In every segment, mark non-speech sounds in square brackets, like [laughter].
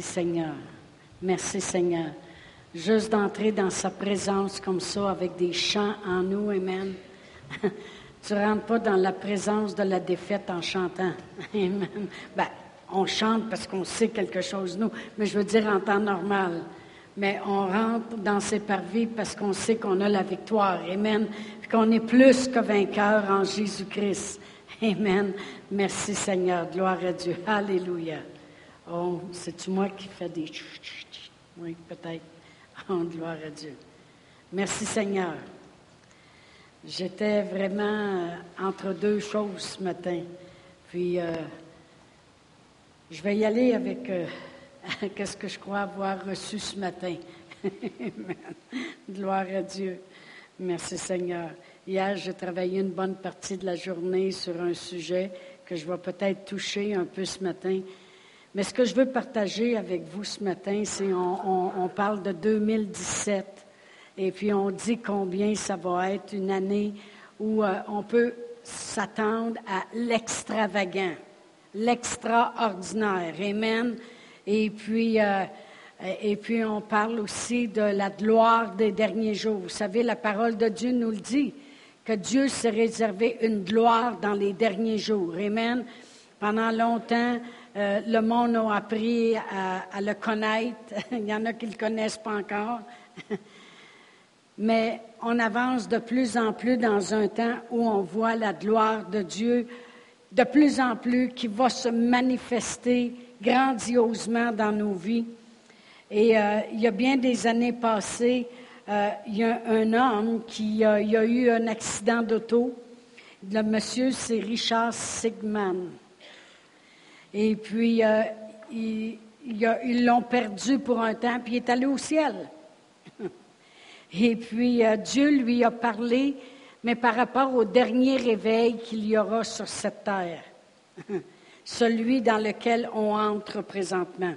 Merci Seigneur. Merci Seigneur. Juste d'entrer dans sa présence comme ça avec des chants en nous, Amen. [laughs] tu ne rentres pas dans la présence de la défaite en chantant. [laughs] Amen. Ben, on chante parce qu'on sait quelque chose, nous, mais je veux dire en temps normal. Mais on rentre dans ses parvis parce qu'on sait qu'on a la victoire. Amen. qu'on est plus que vainqueur en Jésus-Christ. Amen. Merci Seigneur. Gloire à Dieu. Alléluia. Oh, c'est-tu moi qui fais des... Oui, peut-être. [laughs] Oh, gloire à Dieu. Merci Seigneur. J'étais vraiment euh, entre deux choses ce matin. Puis, euh, je vais y aller avec euh, [laughs] ce que je crois avoir reçu ce matin. [laughs] Gloire à Dieu. Merci Seigneur. Hier, j'ai travaillé une bonne partie de la journée sur un sujet que je vais peut-être toucher un peu ce matin. Mais ce que je veux partager avec vous ce matin, c'est on, parle de 2017 et puis on dit combien ça va être une année où euh, on peut s'attendre à l'extravagant, l'extraordinaire. Amen. Et puis, euh, et puis on parle aussi de la gloire des derniers jours. Vous savez, la parole de Dieu nous le dit, que Dieu s'est réservé une gloire dans les derniers jours. Amen. Pendant longtemps, euh, le monde a appris à, le connaître. [laughs] Il y en a qui ne le connaissent pas encore. [laughs] Mais on avance de plus en plus dans un temps où on voit la gloire de Dieu de plus en plus qui va se manifester grandiosement dans nos vies. Et euh, il y a bien des années passées, euh, il y a un homme qui a, a eu un accident d'auto. Le monsieur, c'est Richard Sigman. Et puis, euh, ils l'ont perdu pour un temps, puis il est allé au ciel. [laughs] Et puis, euh, Dieu lui a parlé, mais par rapport au dernier réveil qu'il y aura sur cette terre, [laughs] celui dans lequel on entre présentement.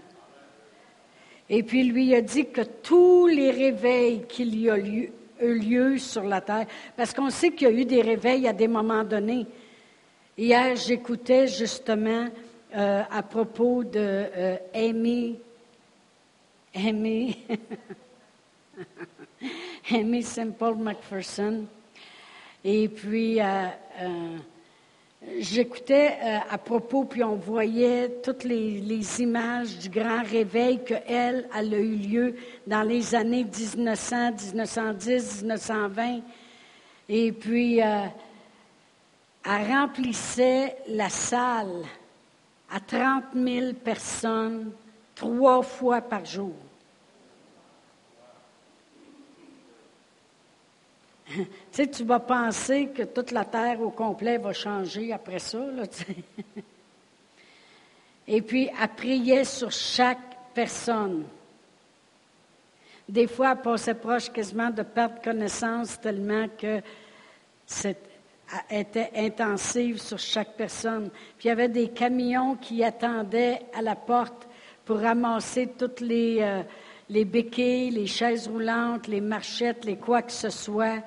Et puis, lui a dit que tous les réveils qu'il y a eu lieu sur la terre, parce qu'on sait qu'il y a eu des réveils à des moments donnés. Hier, j'écoutais justement euh, à propos de euh, Amy, Amy, [laughs] Amy Simple McPherson. Et puis, euh, j'écoutais à propos, puis on voyait toutes les, images du grand réveil qu'elle, elle a eu lieu dans les années 1900, 1910, 1920. Et puis, elle remplissait la salle à 30 000 personnes trois fois par jour. [laughs] tu sais, tu vas penser que toute la terre au complet va changer après ça, Et puis, elle priait sur chaque personne. Des fois, elle passait proche quasiment de perdre connaissance tellement que c'était était intensive sur chaque personne. Puis il y avait des camions qui attendaient à la porte pour ramasser toutes les, euh, les béquilles, les chaises roulantes, les marchettes, les quoi que ce soit,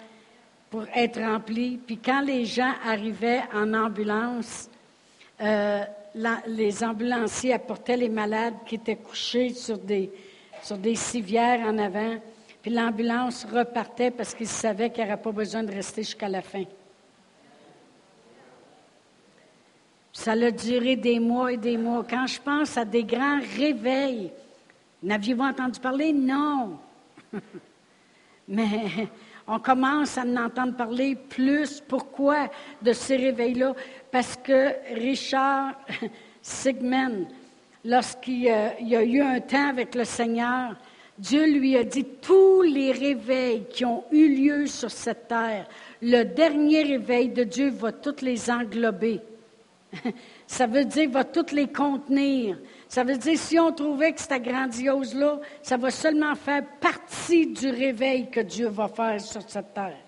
pour être remplis. Puis quand les gens arrivaient en ambulance, euh, les ambulanciers apportaient les malades qui étaient couchés sur des, sur des civières en avant. Puis l'ambulance repartait parce qu'ils savaient qu'il n'y aurait pas besoin de rester jusqu'à la fin. Ça a duré des mois et des mois. Quand je pense à des grands réveils, n'aviez-vous entendu parler? Non. [laughs] Mais on commence à en entendre parler plus. Pourquoi de ces réveils-là? Parce que Richard [laughs] Sigmund, lorsqu'il a, a eu un temps avec le Seigneur, Dieu lui a dit tous les réveils qui ont eu lieu sur cette terre, le dernier réveil de Dieu va tous les englober. Ça veut dire va toutes les contenir. Ça veut dire si on trouvait que c'était grandiose là, ça va seulement faire partie du réveil que Dieu va faire sur cette terre.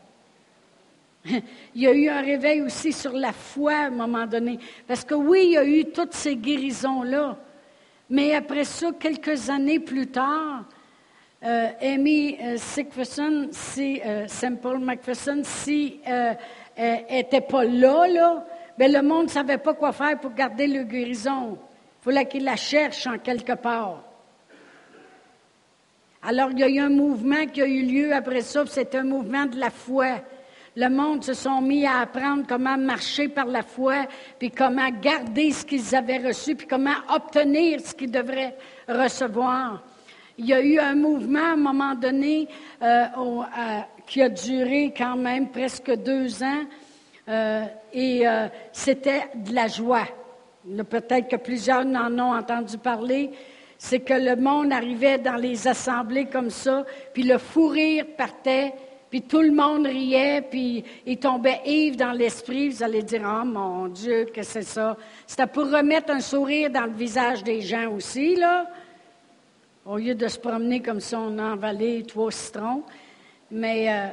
Il y a eu un réveil aussi sur la foi à un moment donné. Parce que oui, il y a eu toutes ces guérisons-là. Mais après ça, quelques années plus tard, euh, Amy euh, si euh, Simple McPherson, si n'était pas là, là, mais le monde ne savait pas quoi faire pour garder le guérison. Il fallait qu'il la cherche en quelque part. Alors, il y a eu un mouvement qui a eu lieu après ça, c'est un mouvement de la foi. Le monde se sont mis à apprendre comment marcher par la foi, puis comment garder ce qu'ils avaient reçu, puis comment obtenir ce qu'ils devraient recevoir. Il y a eu un mouvement à un moment donné euh, qui a duré quand même presque deux ans, euh, et euh, c'était de la joie. Peut-être que plusieurs en ont entendu parler. C'est que le monde arrivait dans les assemblées comme ça, puis le fou rire partait, puis tout le monde riait, puis il tombait Yves dans l'esprit. Vous allez dire, oh mon Dieu, que c'est ça. C'était pour remettre un sourire dans le visage des gens aussi, là. Au lieu de se promener comme si on envalait trois citrons. Mais, euh,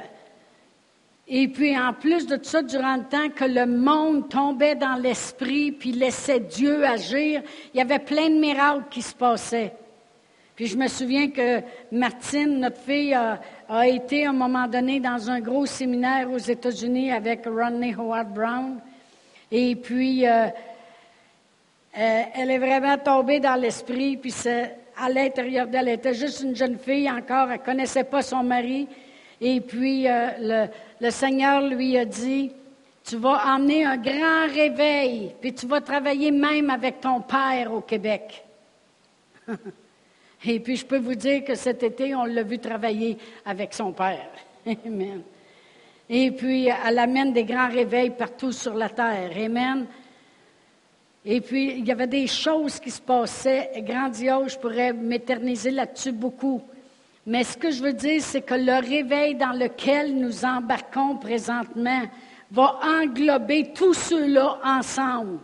et puis en plus de tout ça, durant le temps que le monde tombait dans l'esprit, puis laissait Dieu agir, il y avait plein de miracles qui se passaient. Puis je me souviens que Martine, notre fille, a, été à un moment donné dans un gros séminaire aux États-Unis avec Rodney Howard Brown. Et puis, euh, euh, elle est vraiment tombée dans l'esprit. Puis à l'intérieur d'elle, elle était juste une jeune fille encore. Elle ne connaissait pas son mari. Et puis, euh, le, Seigneur lui a dit, tu vas emmener un grand réveil, puis tu vas travailler même avec ton père au Québec. [laughs] Et puis, je peux vous dire que cet été, on l'a vu travailler avec son père. [laughs] Amen. Et puis, elle amène des grands réveils partout sur la terre. Amen. Et puis, il y avait des choses qui se passaient grandioses. Je pourrais m'éterniser là-dessus beaucoup. Mais ce que je veux dire, c'est que le réveil dans lequel nous embarquons présentement va englober tous ceux-là ensemble.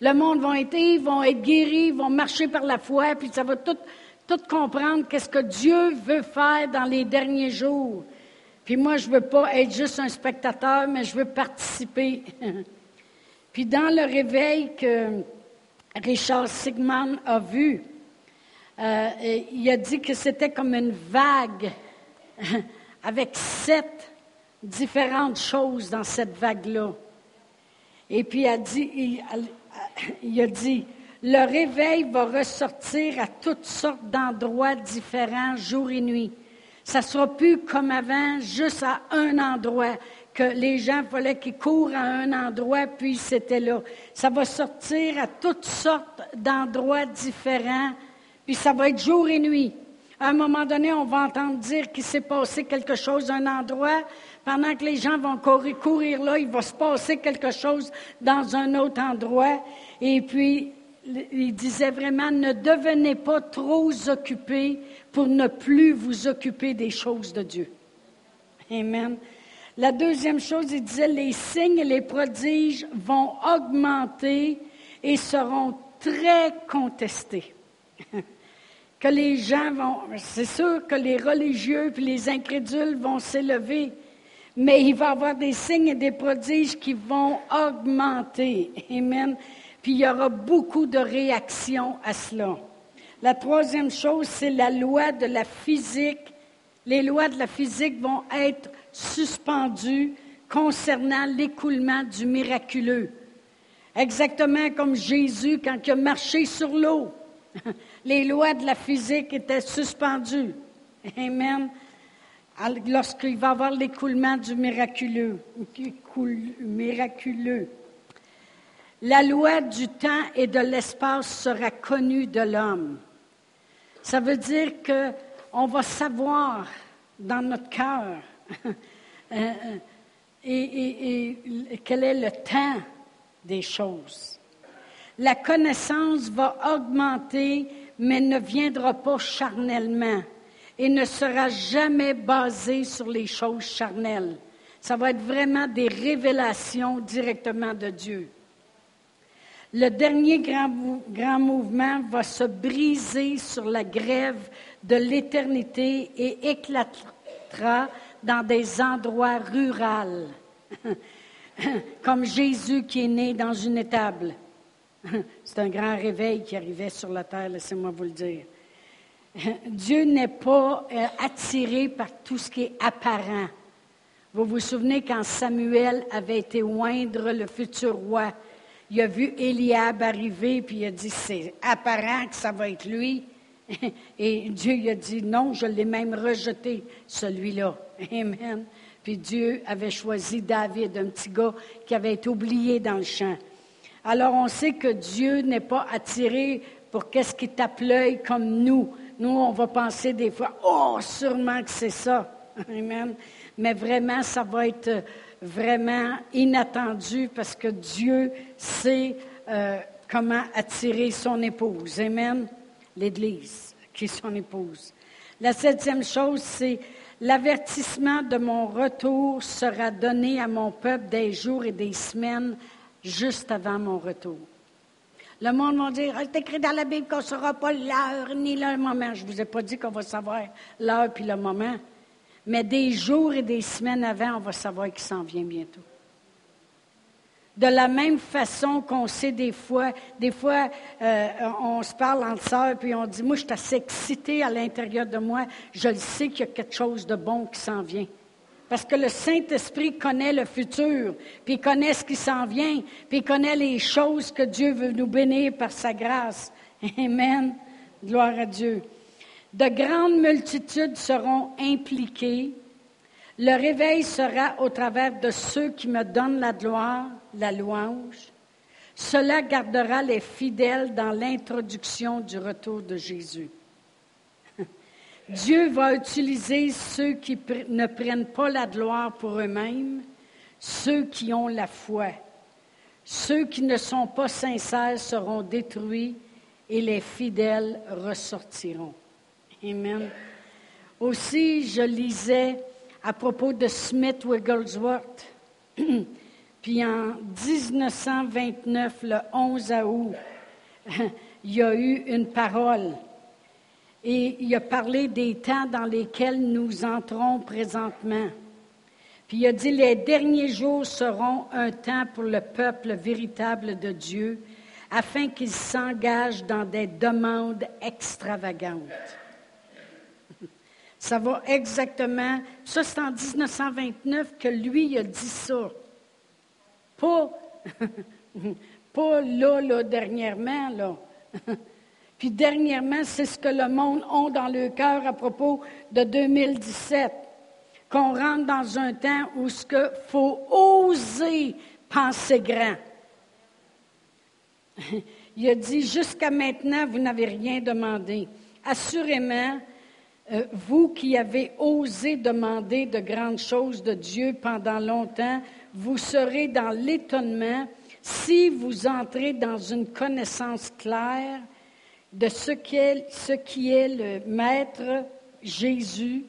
Le monde va être, ils vont être guéris, vont marcher par la foi, puis ça va tout tout comprendre qu'est-ce que Dieu veut faire dans les derniers jours. Puis moi, je ne veux pas être juste un spectateur, mais je veux participer. [laughs] Puis dans le réveil que Richard Sigman a vu, euh, il a dit que c'était comme une vague [laughs] avec sept différentes choses dans cette vague-là. Et puis il a dit, il a dit le réveil va ressortir à toutes sortes d'endroits différents, jour et nuit. Ça sera plus comme avant, juste à un endroit, que les gens voulaient qu'ils courent à un endroit, puis c'était là. Ça va sortir à toutes sortes d'endroits différents, puis ça va être jour et nuit. À un moment donné, on va entendre dire qu'il s'est passé quelque chose à un endroit. Pendant que les gens vont courir, courir là, il va se passer quelque chose dans un autre endroit. Et puis, il disait vraiment, ne devenez pas trop occupés pour ne plus vous occuper des choses de Dieu. Amen. La deuxième chose, il disait, les signes et les prodiges vont augmenter et seront très contestés. [laughs] que les gens vont, c'est sûr que les religieux et les incrédules vont s'élever, mais il va y avoir des signes et des prodiges qui vont augmenter. Amen puis il y aura beaucoup de réactions à cela. La troisième chose, c'est la loi de la physique. Les lois de la physique vont être suspendues concernant l'écoulement du miraculeux. Exactement comme Jésus quand il a marché sur l'eau. [laughs] Les lois de la physique étaient suspendues. Amen. Lorsqu'il va y avoir l'écoulement du miraculeux. miraculeux. La loi du temps et de l'espace sera connue de l'homme. Ça veut dire qu'on va savoir dans notre cœur [laughs] euh, euh, quel est le temps des choses. La connaissance va augmenter, mais ne viendra pas charnellement et ne sera jamais basée sur les choses charnelles. Ça va être vraiment des révélations directement de Dieu. Le dernier grand, mouvement va se briser sur la grève de l'éternité et éclatera dans des endroits ruraux, [laughs] comme Jésus qui est né dans une étable. [laughs] C'est un grand réveil qui arrivait sur la terre, laissez-moi vous le dire. [laughs] Dieu n'est pas euh, attiré par tout ce qui est apparent. Vous vous souvenez quand Samuel avait été oindre le futur roi, il a vu Eliab arriver, puis il a dit, c'est apparent que ça va être lui. [laughs] Et Dieu lui a dit, non, je l'ai même rejeté, celui-là. Amen. Puis Dieu avait choisi David, un petit gars qui avait été oublié dans le champ. Alors on sait que Dieu n'est pas attiré pour qu'est-ce qui tape l'œil comme nous. Nous, on va penser des fois, oh, sûrement que c'est ça. [laughs] Amen. Mais vraiment, ça va être vraiment inattendu parce que Dieu sait euh, comment attirer son épouse. Amen. L'Église, qui est son épouse. La septième chose, c'est l'avertissement de mon retour sera donné à mon peuple des jours et des semaines juste avant mon retour. Le monde va dire, c'est écrit dans la Bible qu'on ne saura pas l'heure ni le moment. Je ne vous ai pas dit qu'on va savoir l'heure puis le moment. Mais des jours et des semaines avant, on va savoir qu'il s'en vient bientôt. De la même façon qu'on sait des fois, des fois, euh, on se parle entre sœurs, puis on dit, moi, je suis assez excitée à l'intérieur de moi, je le sais qu'il y a quelque chose de bon qui s'en vient. Parce que le Saint-Esprit connaît le futur, puis connaît ce qui s'en vient, puis connaît les choses que Dieu veut nous bénir par sa grâce. Amen. Gloire à Dieu. De grandes multitudes seront impliquées. Le réveil sera au travers de ceux qui me donnent la gloire, la louange. Cela gardera les fidèles dans l'introduction du retour de Jésus. Dieu va utiliser ceux qui ne prennent pas la gloire pour eux-mêmes, ceux qui ont la foi. Ceux qui ne sont pas sincères seront détruits et les fidèles ressortiront. Amen. Aussi, je lisais à propos de Smith Wigglesworth, [clears throat] puis en 1929, le 11 août, [laughs] il y a eu une parole et il a parlé des temps dans lesquels nous entrons présentement. Puis il a dit, les derniers jours seront un temps pour le peuple véritable de Dieu, afin qu'il s'engage dans des demandes extravagantes. Ça va exactement. Ça, c'est en 1929 que lui a dit ça. Pas, [laughs] pas là, là, dernièrement, là. [laughs] Puis dernièrement, c'est ce que le monde a dans le cœur à propos de 2017, qu'on rentre dans un temps où ce que faut oser penser grand. [laughs] Il a dit, jusqu'à maintenant, vous n'avez rien demandé. Assurément, euh, vous qui avez osé demander de grandes choses de Dieu pendant longtemps, vous serez dans l'étonnement si vous entrez dans une connaissance claire de ce qui est le Maître Jésus,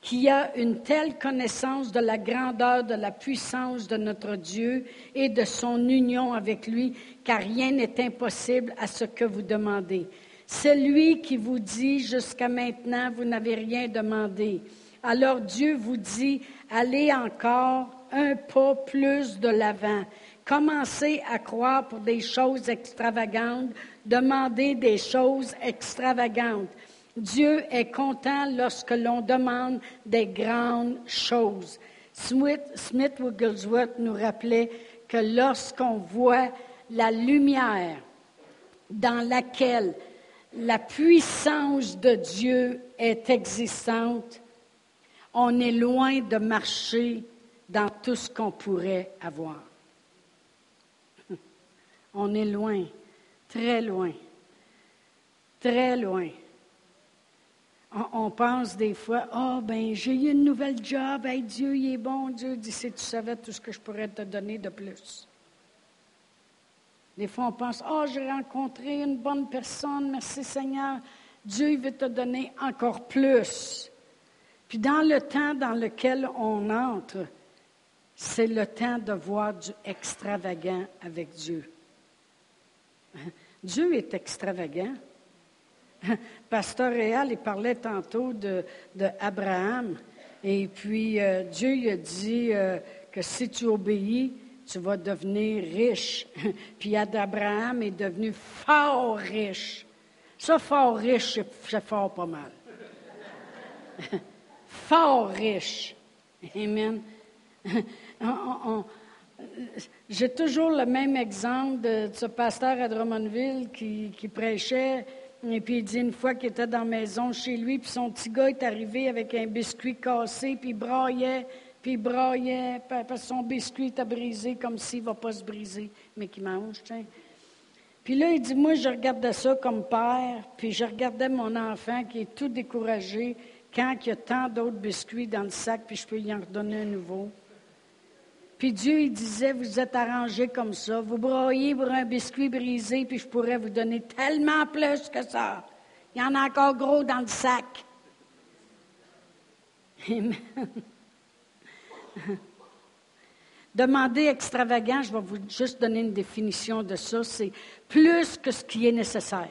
qui a une telle connaissance de la grandeur, de la puissance de notre Dieu et de son union avec lui, car rien n'est impossible à ce que vous demandez. C'est lui qui vous dit, jusqu'à maintenant, vous n'avez rien demandé. Alors Dieu vous dit, allez encore un pas plus de l'avant. Commencez à croire pour des choses extravagantes, demandez des choses extravagantes. Dieu est content lorsque l'on demande des grandes choses. Smith, Smith Wigglesworth nous rappelait que lorsqu'on voit la lumière dans laquelle la puissance de Dieu est existante, on est loin de marcher dans tout ce qu'on pourrait avoir. [laughs] On est loin, très loin, très loin. On, pense des fois, oh ben j'ai eu une nouvelle job, hey, Dieu il est bon, Dieu dit si tu savais tout ce que je pourrais te donner de plus. Des fois on pense, oh j'ai rencontré une bonne personne, merci Seigneur, Dieu veut te donner encore plus. Puis dans le temps dans lequel on entre, c'est le temps de voir du extravagant avec Dieu. Dieu est extravagant. [laughs] Pasteur Réal, il parlait tantôt de, Et puis, euh, Dieu il a dit euh, que si tu obéis, tu vas devenir riche. [laughs] puis Abraham est devenu fort riche. Ça, fort riche, c'est fort pas mal. [laughs] fort riche. Amen. J'ai toujours le même exemple de, ce pasteur à Drummondville qui, prêchait, Et puis il dit une fois qu'il était dans la maison chez lui, puis son petit gars est arrivé avec un biscuit cassé, puis il braillait, puis il braillait, parce que son biscuit était brisé comme s'il ne va pas se briser, mais qu'il mange. Puis là, il dit, moi, je regardais ça comme père, puis je regardais mon enfant qui est tout découragé quand il y a tant d'autres biscuits dans le sac, puis je peux y en redonner un nouveau. Puis Dieu, il disait, vous êtes arrangés comme ça, vous broyez pour un biscuit brisé, puis je pourrais vous donner tellement plus que ça. Il y en a encore gros dans le sac. Amen. Demander extravagant, je vais vous juste donner une définition de ça, c'est plus que ce qui est nécessaire.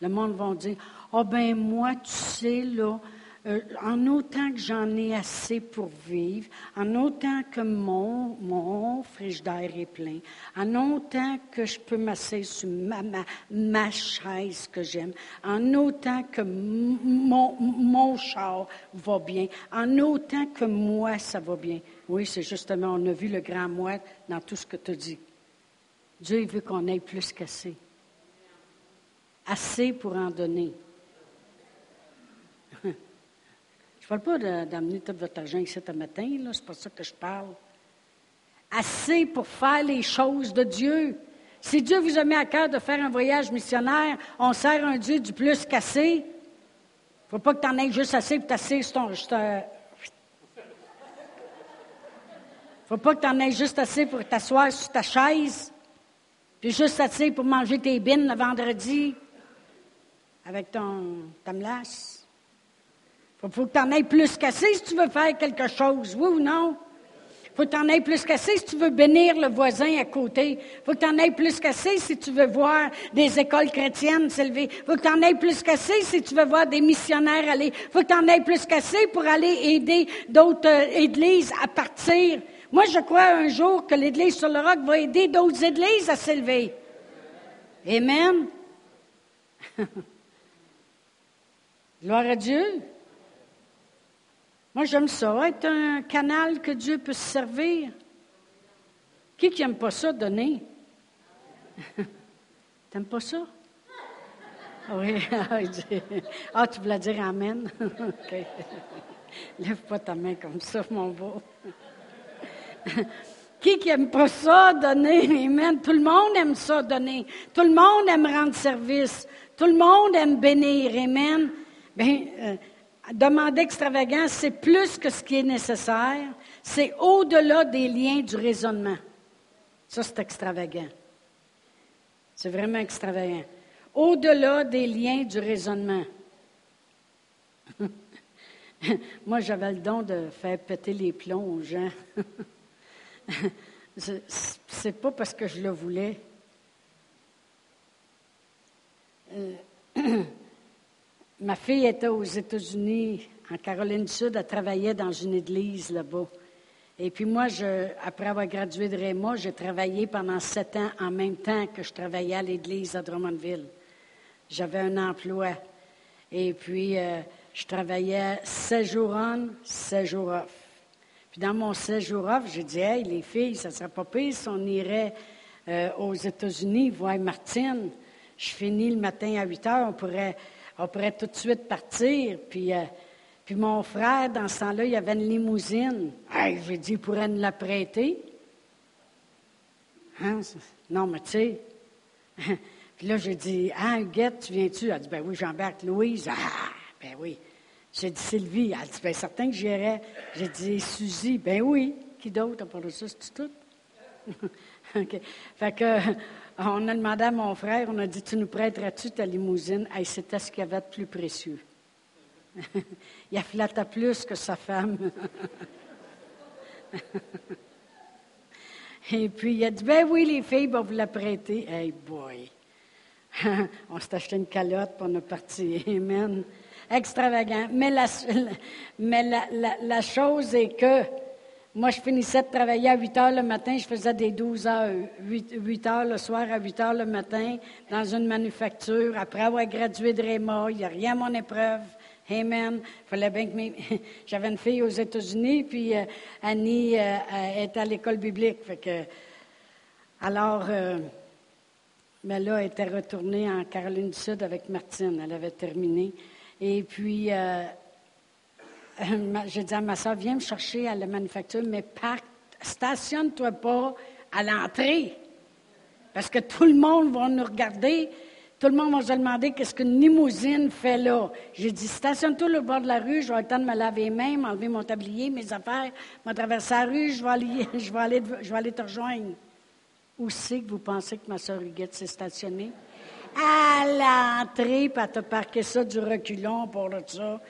Le monde va dire, oh ben moi, tu sais, là, euh, en autant que j'en ai assez pour vivre, en autant que mon, mon frigidaire est plein, en autant que je peux m'asseoir sur ma, chaise que j'aime, en autant que mon, mon char va bien, en autant que moi, ça va bien. Oui, c'est justement, on a vu le grand moi dans tout ce que tu dit. Dieu veut qu'on ait plus qu'assez. Assez pour en donner. Je ne parle pas d'amener tout votre argent ici ce matin, c'est pas ça que je parle. Assez pour faire les choses de Dieu. Si Dieu vous a mis à cœur de faire un voyage missionnaire, on sert un Dieu du plus qu'assez. Il ne faut pas que tu en aies juste assez pour t'asseoir sur ton. Il faut pas que tu en aies juste assez pour t'asseoir sur ta chaise, puis juste assez pour manger tes bines le vendredi avec ton, ta melasse. Il faut que tu en aies plus qu'assez si tu veux faire quelque chose, oui ou non? Faut que tu en aies plus qu'assez si tu veux bénir le voisin à côté. Faut que tu en aies plus qu'assez si tu veux voir des écoles chrétiennes s'élever. Faut que tu en aies plus qu'assez si tu veux voir des missionnaires aller. Faut que tu en aies plus qu'assez pour aller aider d'autres euh, églises à partir. Moi, je crois un jour que l'Église sur le roc va aider d'autres églises à s'élever. Amen. [laughs] Gloire à Dieu. Moi, j'aime ça, être un canal que Dieu peut se servir. Qui qui n'aime pas ça, donner? [laughs] T'aimes pas ça? Oui, [laughs] ah, tu voulais dire Amen? [laughs] OK. Lève pas ta main comme ça, mon beau. Qui qui n'aime pas ça, donner? Amen. Tout le monde aime ça, donner. Tout le monde aime rendre service. Tout le monde aime bénir. Amen. Bien, euh, Demander extravagant, c'est plus que ce qui est nécessaire. C'est au-delà des liens du raisonnement. Ça, c'est extravagant. C'est vraiment extravagant. Au-delà des liens du raisonnement. [laughs] Moi, j'avais le don de faire péter les plombs aux gens. [laughs] c'est pas parce que je le voulais. Euh, [clears throat] Ma fille était aux États-Unis, en Caroline du Sud, elle travaillait dans une église là-bas. Et puis moi, après avoir gradué de Réma, j'ai travaillé pendant sept ans en même temps que je travaillais à l'église à Drummondville. J'avais un emploi. Et puis, euh, je travaillais sept jours on, sept jours off. Puis dans mon sept jours off, j'ai dit, hey, les filles, ça serait pas pire si on irait euh, aux États-Unis voir Martine. Je finis le matin à 8 heures, on pourrait on pourrait tout de suite partir. Puis, euh, puis mon frère, dans ce temps-là, il avait une limousine. Hey, j'ai dit, il pourrait nous la prêter. Hein? Non, mais tu sais. [laughs] puis là, j'ai dit, ah, Huguette, tu viens-tu? Elle a dit, ben oui, j'embarque Louise. Ah, ben oui. J'ai dit, Sylvie. Elle a dit, ben certain que j'irai. J'ai dit, Suzy. Ben oui. Qui d'autre? À part de ça, c'est tout? [laughs] OK. Fait que on a demandé à mon frère, on a dit, tu nous prêteras-tu ta limousine? Et c'était ce qu'il y avait de plus précieux. [laughs] il a flatté plus que sa femme. [laughs] Et puis il a dit, ben oui, les filles vont vous la prêter. Hey boy! [laughs] on s'est acheté une calotte pour nous partir. Amen. Extravagant. Mais la, mais la chose est que moi, je finissais de travailler à 8 heures le matin, je faisais des 12 heures, 8, heures le soir à 8 heures le matin dans une manufacture. Après avoir gradué de Réma, il n'y a rien à mon épreuve. Amen. Fallait bien que [laughs] J'avais une fille aux États-Unis, puis euh, Annie euh, est à l'école biblique. Alors, euh, Mais là, elle était retournée en Caroline du Sud avec Martine. Elle avait terminé. Et puis, euh, j'ai dit à ma soeur, viens me chercher à la manufacture, mais stationne-toi pas à l'entrée. Parce que tout le monde va nous regarder. Tout le monde va se demander qu'est-ce qu'une limousine fait là. J'ai dit, stationne-toi au bord de la rue, je vais le temps de me laver les mains, m'enlever mon tablier, mes affaires, me traverser la rue, je vais aller, [laughs] je vais aller, je vais aller te rejoindre. Où c'est que vous pensez que ma soeur Huguette s'est stationnée? À l'entrée, puis elle t'a parqué ça du reculon pour ça.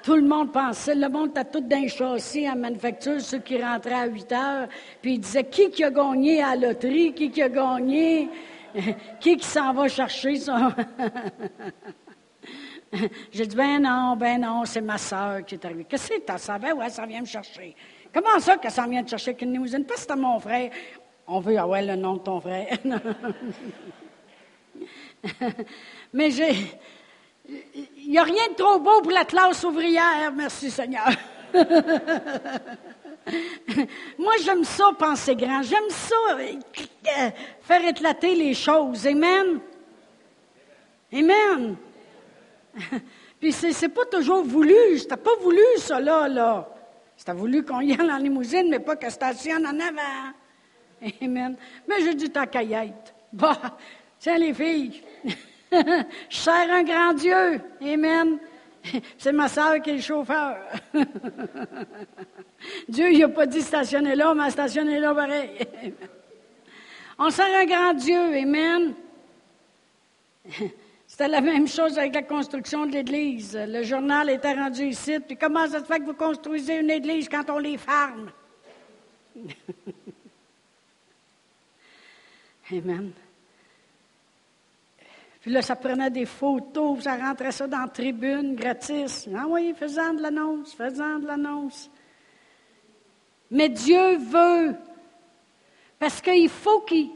Tout le monde pensait, le monde était tout d'un châssis en manufacture, ceux qui rentraient à 8 heures, puis ils disaient qui qui a gagné à la loterie, qui qui a gagné, [laughs] qui qui s'en va chercher ça? [laughs] J'ai dit, ben non, ben non, c'est ma soeur qui est arrivée. Qu'est-ce que tu savais? Ouais, ça vient me chercher. Comment ça que ça vient te chercher qu'une limousine? Parce que c'était mon frère. On veut, ah ouais, le nom de ton frère. [laughs] Mais j'ai. Il n'y a rien de trop beau pour la classe ouvrière, merci Seigneur. [laughs] Moi, j'aime ça penser grand. J'aime ça euh, faire éclater les choses. Amen. Amen. [laughs] Puis c'est pas toujours voulu. C'était pas voulu, ça, là, là. C'était voulu qu'on y aille en limousine, mais pas que stationne en avant. [laughs] Amen. Mais j'ai dit ta caillette. Bah, tiens les filles. [laughs] Je sers un grand Dieu. Amen. [laughs] C'est ma soeur qui est le chauffeur. [laughs] Dieu, il n'a pas dit stationner là, mais stationner là pareil. On sert un grand Dieu. Amen. C'était la même chose avec la construction de l'Église. Le journal était rendu ici. Puis comment ça se fait que vous construisez une Église quand on les ferme? Amen. Puis là, ça prenait des photos, ça rentrait ça dans la tribune gratis. Ah oui, faisant de l'annonce, faisant de l'annonce. Mais Dieu veut, parce qu'il faut qu'il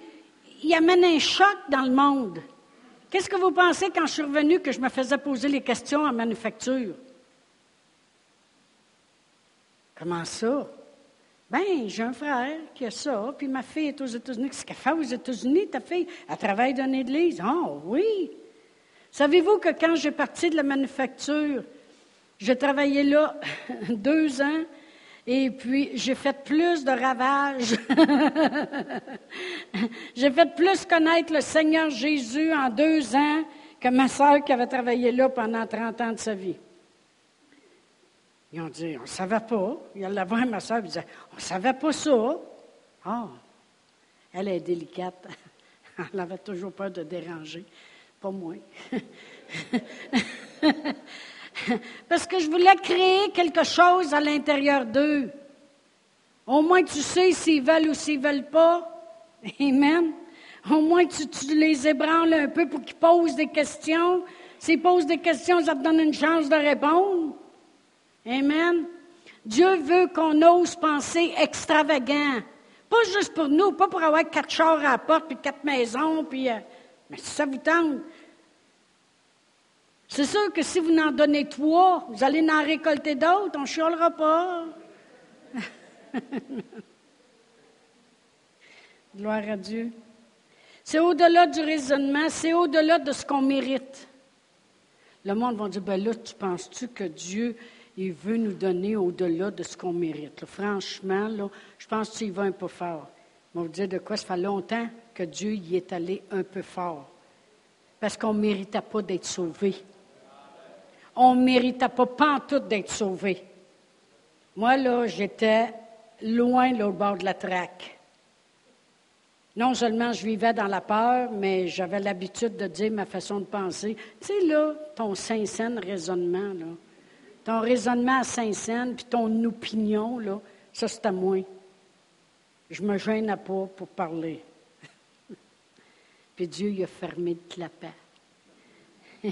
amène un choc dans le monde. Qu'est-ce que vous pensez quand je suis revenu que je me faisais poser les questions en manufacture? Comment ça? Ben, j'ai un frère qui a ça, puis ma fille est aux États-Unis. Qu'est-ce qu'elle fait aux États-Unis, ta fille? Elle travaille dans une église. Oh, oui. Savez-vous que quand j'ai parti de la manufacture, j'ai travaillé là [laughs] deux ans, et puis j'ai fait plus de ravages. [laughs] j'ai fait plus connaître le Seigneur Jésus en deux ans que ma sœur qui avait travaillé là pendant 30 ans de sa vie. Ils ont dit, on ne savait pas. Il allait voir ma soeur, il disait, on ne savait pas ça. Ah, elle est délicate. [laughs] Elle avait toujours peur de déranger. Pas moi. [laughs] Parce que je voulais créer quelque chose à l'intérieur d'eux. Au moins, tu sais s'ils veulent ou s'ils ne veulent pas. Amen. Au moins, tu, tu les ébranles un peu pour qu'ils posent des questions. S'ils posent des questions, ça te donne une chance de répondre. Amen. Dieu veut qu'on ose penser extravagant. Pas juste pour nous, pas pour avoir quatre chars à la porte, puis quatre maisons, puis... Euh, mais si ça vous tente. C'est sûr que si vous n'en donnez trois, vous allez en récolter d'autres, on ne chiolera pas. [laughs] Gloire à Dieu. C'est au-delà du raisonnement, c'est au-delà de ce qu'on mérite. Le monde va dire, ben là, tu penses-tu que Dieu il veut nous donner au-delà de ce qu'on mérite. franchement, là, je pense qu'il va un peu fort. Vais vous dire de quoi, ça fait longtemps que Dieu y est allé un peu fort. Parce qu'on ne méritait pas d'être sauvé. On ne méritait pas, pas tout d'être sauvé. Moi, là, j'étais loin, au bord de la traque. Non seulement je vivais dans la peur, mais j'avais l'habitude de dire ma façon de penser. Tu sais, là, ton sincère raisonnement, là ton raisonnement à Saint-Saëns, puis ton opinion, là, ça, c'est à moi. Je me gêne pas pour parler. [laughs] puis Dieu, il a fermé le clapet.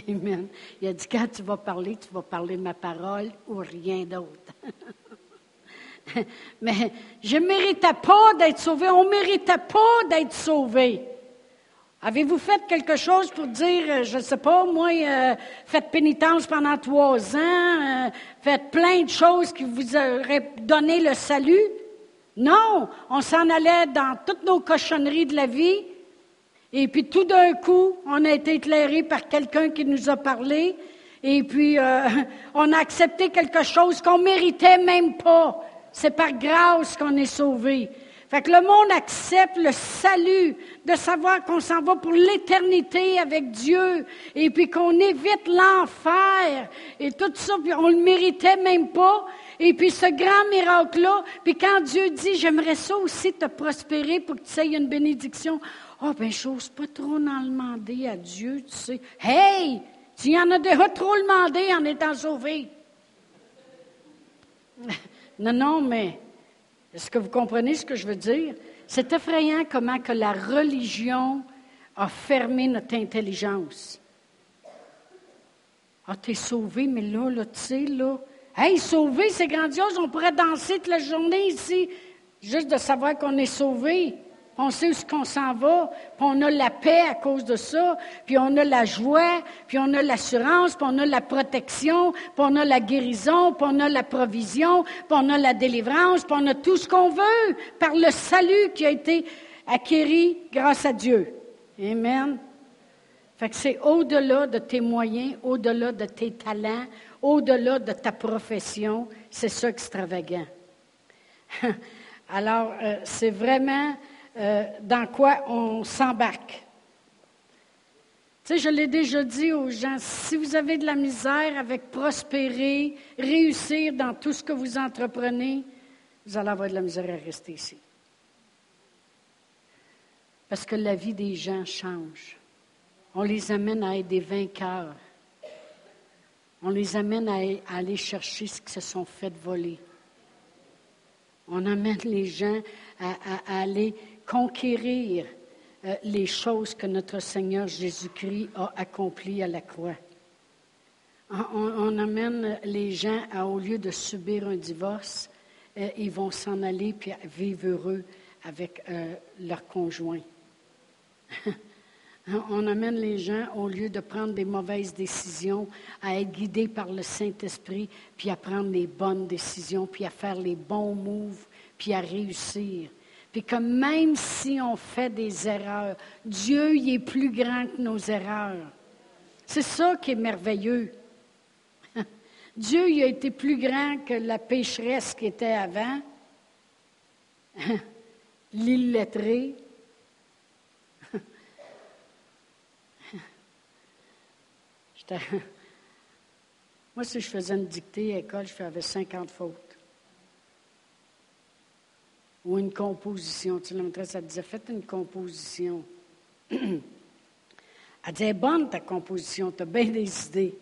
Amen. Il a dit, quand tu vas parler, tu vas parler ma parole ou rien d'autre. [laughs] Mais je ne méritais pas d'être sauvé. On ne méritait pas d'être sauvé. Avez-vous fait quelque chose pour dire, euh, je ne sais pas, moi, euh, faites pénitence pendant trois ans, euh, faites plein de choses qui vous auraient donné le salut? Non, on s'en allait dans toutes nos cochonneries de la vie. Et puis tout d'un coup, on a été éclairé par quelqu'un qui nous a parlé. Et puis, [laughs] on a accepté quelque chose qu'on méritait même pas. C'est par grâce qu'on est sauvé. Fait que le monde accepte le salut, de savoir qu'on s'en va pour l'éternité avec Dieu, et puis qu'on évite l'enfer, et tout ça, puis on le méritait même pas. Et puis ce grand miracle-là, puis quand Dieu dit, j'aimerais ça aussi te prospérer pour que tu aies une bénédiction, oh ben, j'ose pas trop en demander à Dieu, tu sais. Hey! Tu en as déjà trop demandé en étant sauvé. [laughs] Non, non, mais est-ce que vous comprenez ce que je veux dire? C'est effrayant comment que la religion a fermé notre intelligence. Ah, t'es sauvé, mais là, là, tu sais, là. Hey, sauvé, c'est grandiose, on pourrait danser toute la journée ici, juste de savoir qu'on est sauvé on sait où ce qu'on s'en va, puis on a la paix à cause de ça, puis on a la joie, puis on a l'assurance, puis on a la protection, puis on a la guérison, puis on a la provision, puis on a la délivrance, puis on a tout ce qu'on veut par le salut qui a été acquéri grâce à Dieu. Amen. Fait que c'est au-delà de tes moyens, au-delà de tes talents, au-delà de ta profession. C'est ça extravagant. [laughs] Alors, euh, c'est vraiment euh, dans quoi on s'embarque. Tu sais, je l'ai déjà dit aux gens, si vous avez de la misère avec prospérer, réussir dans tout ce que vous entreprenez, vous allez avoir de la misère à rester ici. Parce que la vie des gens change. On les amène à être des vainqueurs. On les amène à, aller chercher ce qu'ils se sont fait voler. On amène les gens à aller conquérir euh, les choses que notre Seigneur Jésus-Christ a accomplies à la croix. On, amène les gens à, au lieu de subir un divorce, euh, ils vont s'en aller puis vivre heureux avec euh, leur conjoint. [laughs] on amène les gens, au lieu de prendre des mauvaises décisions, à être guidés par le Saint-Esprit, puis à prendre les bonnes décisions, puis à faire les bons moves, puis à réussir. Puis que même si on fait des erreurs, Dieu y est plus grand que nos erreurs. C'est ça qui est merveilleux. [laughs] Dieu y a été plus grand que la pécheresse qui était avant, [laughs] l'illettré. [laughs] Moi, si je faisais une dictée à l'école, je faisais 50 fautes ou une composition. Tu la maîtresse, elle disait, faites une composition. [clears throat] elle disait, bonne ta composition, tu as bien des idées,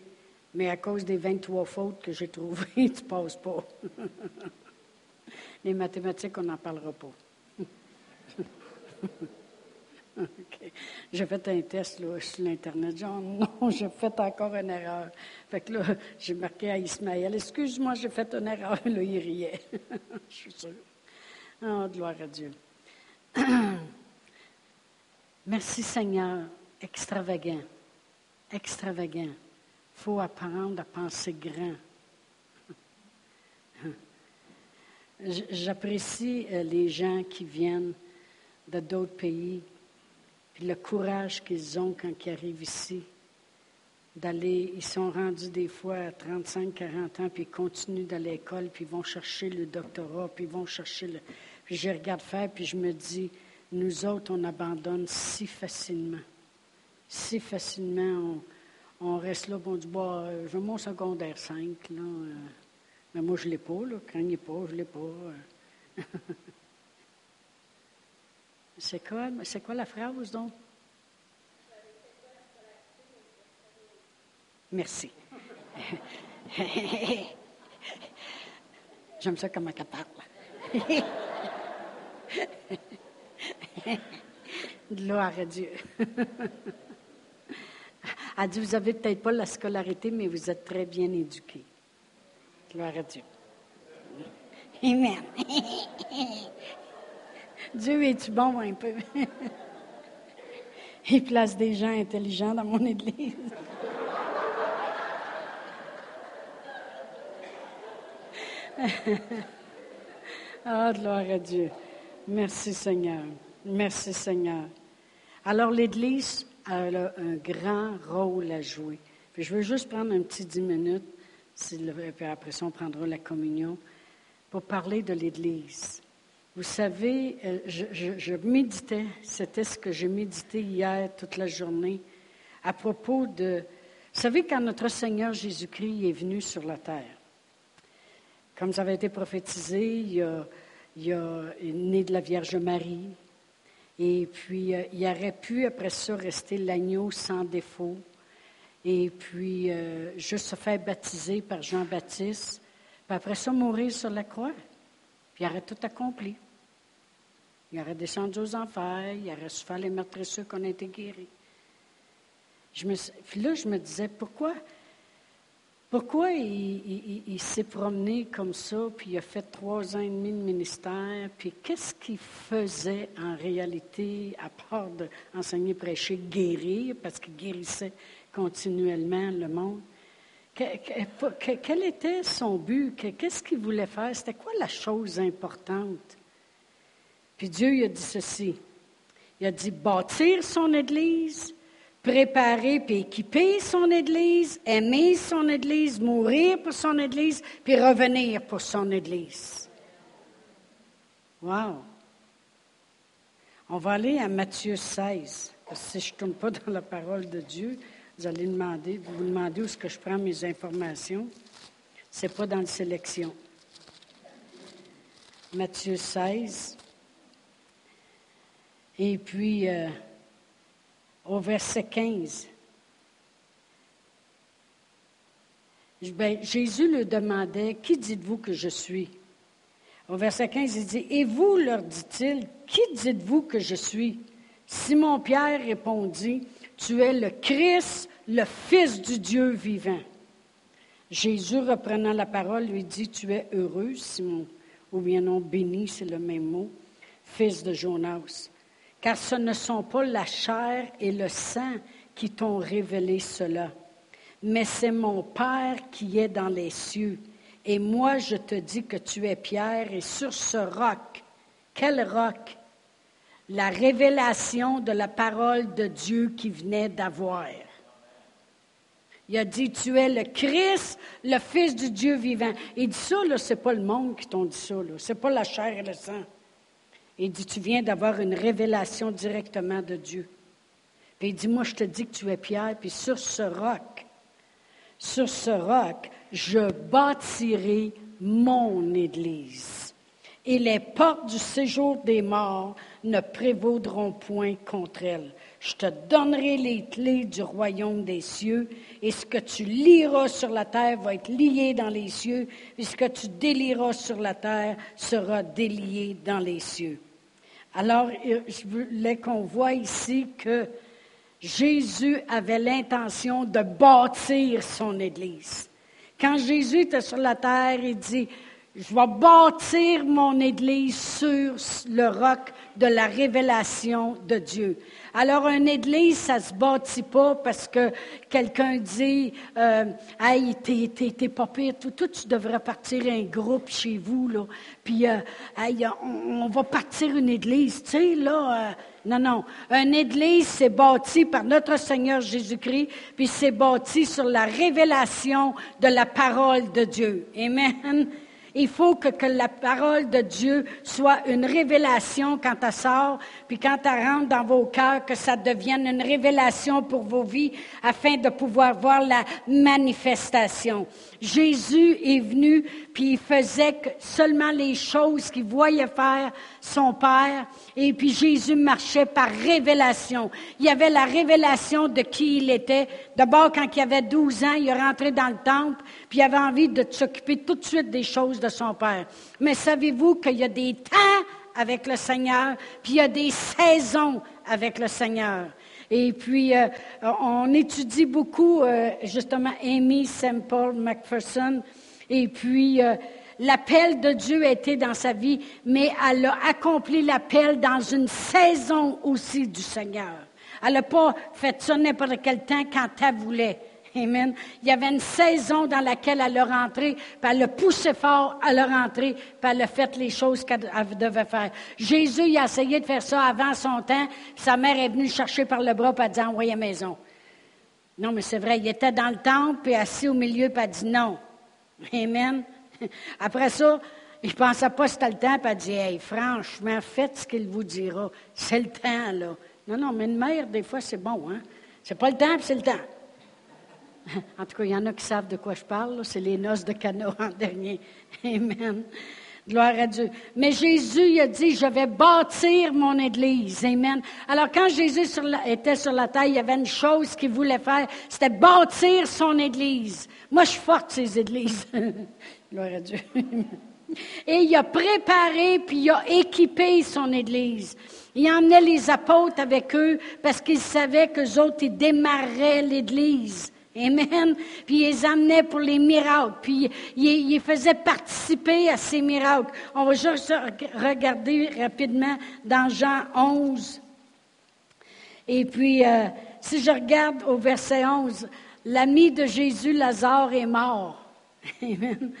mais à cause des 23 fautes que j'ai trouvées, [laughs] tu passes pas. [laughs] Les mathématiques, on n'en parlera pas. [laughs] J'ai fait un test là, sur l'Internet. Genre, non, j'ai fait encore une erreur. Fait que là, j'ai marqué à Ismaël, excuse-moi, j'ai fait une erreur. Là, il riait. Je suis sûre. Oh, gloire à Dieu. [clears throat] Merci Seigneur, extravagant, extravagant. Il faut apprendre à penser grand. [laughs] J'apprécie euh, les gens qui viennent de d'autres pays, puis le courage qu'ils ont quand ils arrivent ici, d'aller, ils sont rendus des fois à 35, 40 ans, puis ils continuent dans l'école, puis ils vont chercher le doctorat, puis ils vont chercher le, je regarde faire, puis je me dis, nous autres, on abandonne si facilement. Si facilement, on, reste là, bon, on dit, bah, je veux mon secondaire 5, là. Euh. mais moi, je ne l'ai pas, là. Craignez pas, je ne l'ai pas. Euh. [laughs] c'est quoi, c'est quoi la phrase, donc? Merci. [laughs] J'aime ça comme elle parle. [laughs] [laughs] Gloire à Dieu. [laughs] Elle dit, vous n'avez peut-être pas la scolarité, mais vous êtes très bien éduqués. Gloire à Dieu. Amen. [laughs] Dieu est-tu bon un peu? Il place des gens intelligents dans mon église. Ah, gloire à Dieu. Merci Seigneur. Merci Seigneur. Alors, l'Église a un grand rôle à jouer. Je veux juste prendre un petit dix minutes, puis après ça, on prendra la communion, pour parler de l'Église. Vous savez, euh, je, je méditais, c'était ce que j'ai médité hier toute la journée, à propos de... Vous savez, quand notre Seigneur Jésus-Christ est venu sur la terre, comme ça avait été prophétisé, il, a, il, est né de la Vierge Marie, et puis euh, il aurait pu, après ça, rester l'agneau sans défaut, et puis euh, juste se faire baptiser par Jean-Baptiste, puis après ça, mourir sur la croix, puis il aurait tout accompli. Il aurait descendu aux enfers, il aurait su faire les meurtrisseurs qu'on a été guéris. Puis là, je me disais, pourquoi pourquoi il, s'est promené comme ça, puis il a fait trois ans et demi de ministère, puis qu'est-ce qu'il faisait en réalité, à part d'enseigner, prêcher, guérir, parce qu'il guérissait continuellement le monde? quel était son but? Qu'est-ce qu'il voulait faire? C'était quoi la chose importante? Puis Dieu il a dit ceci. Il a dit bâtir son Église, préparer puis équiper son Église, aimer son Église, mourir pour son Église, puis revenir pour son Église. Wow! On va aller à Matthieu 16. Parce que si je ne tourne pas dans la parole de Dieu, vous allez demander, vous vous demandez où est-ce que je prends mes informations. Ce n'est pas dans la sélection. Matthieu 16. Et puis, euh, au verset 15. Ben, Jésus le demandait, Qui dites-vous que je suis? Au verset 15, il dit, Et vous, leur dit-il, qui dites-vous que je suis? Simon-Pierre répondit, Tu es le Christ, le Fils du Dieu vivant. Jésus, reprenant la parole, lui dit, Tu es heureux, Simon, ou bien non, béni, c'est le même mot, fils de Jonas car ce ne sont pas la chair et le sang qui t'ont révélé cela, mais c'est mon Père qui est dans les cieux. Et moi, je te dis que tu es Pierre, et sur ce roc, quel roc? La révélation de la parole de Dieu qui venait d'avoir. Il a dit, tu es le Christ, le Fils du Dieu vivant. Il dit ça, ce n'est pas le monde qui t'ont dit ça, ce n'est pas la chair et le sang. Il dit, tu viens d'avoir une révélation directement de Dieu. Puis il dit, moi je te dis que tu es Pierre, puis sur ce roc, sur ce roc, je bâtirai mon Église. Et les portes du séjour des morts ne prévaudront point contre elle. Je te donnerai les clés du royaume des cieux, et ce que tu liras sur la terre va être lié dans les cieux, et ce que tu délieras sur la terre sera délié dans les cieux. Alors, je voulais qu'on voit ici que Jésus avait l'intention de bâtir son Église. Quand Jésus était sur la terre, il dit, je vais bâtir mon Église sur le roc de la révélation de Dieu. Alors, une Église, ça se bâtit pas parce que quelqu'un dit, euh, hey, t'es, pas pire, tout, tout, tu devrais partir un groupe chez vous, là. Puis, euh, on, va partir une Église, tu sais, là. Euh, non, non. Une Église, c'est bâti par notre Seigneur Jésus-Christ, puis c'est bâti sur la révélation de la parole de Dieu. Amen. Il faut que, la parole de Dieu soit une révélation quand elle sort, puis quand elle rentre dans vos cœurs, que ça devienne une révélation pour vos vies afin de pouvoir voir la manifestation. Jésus est venu, puis il faisait seulement les choses qu'il voyait faire son Père, et puis Jésus marchait par révélation. Il y avait la révélation de qui il était. D'abord, quand il avait 12 ans, il est rentré dans le temple, puis il avait envie de s'occuper tout de suite des choses de son Père. Mais savez-vous qu'il y a des temps avec le Seigneur, puis il y a des saisons avec le Seigneur. Et puis, euh, on étudie beaucoup, euh, justement, Amy Semple McPherson. Et puis, euh, l'appel de Dieu était dans sa vie, mais elle a accompli l'appel dans une saison aussi du Seigneur. Elle n'a pas fait ça n'importe quel temps quand elle voulait. Amen. Il y avait une saison dans laquelle elle a rentré, puis elle a poussé fort à leur rentré, puis elle a fait les choses qu'elle devait faire. Jésus, il a essayé de faire ça avant son temps, sa mère est venue le chercher par le bras, puis elle a dit, envoyez à maison. Non, mais c'est vrai, il était dans le temple, puis assis au milieu, puis elle a dit non. Amen. [laughs] Après ça, il ne pensait pas que c'était le temps, puis elle dit, hey, franchement, faites ce qu'il vous dira. C'est le temps, là. Non, non, mais une mère, des fois, c'est bon, hein. C'est pas le temps, puis c'est le temps. [laughs] En tout cas, il y en a qui savent de quoi je parle. C'est les noces de Cana en [laughs] dernier. Amen. Gloire à Dieu. Mais Jésus il a dit, je vais bâtir mon Église. Amen. Alors quand Jésus était sur la terre, il y avait une chose qu'il voulait faire, c'était bâtir son Église. Moi, je suis forte ces Églises. [laughs] Gloire à Dieu. [laughs] Et il a préparé, puis il a équipé son Église. Il emmenait les apôtres avec eux parce qu'il savait qu'eux autres, ils démarraient l'Église. Amen. Puis il les amenait pour les miracles. Puis il, les faisait participer à ces miracles. On va juste regarder rapidement dans Jean 11. Et puis, euh, si je regarde au verset 11, l'ami de Jésus, Lazare, est mort. [laughs] Amen.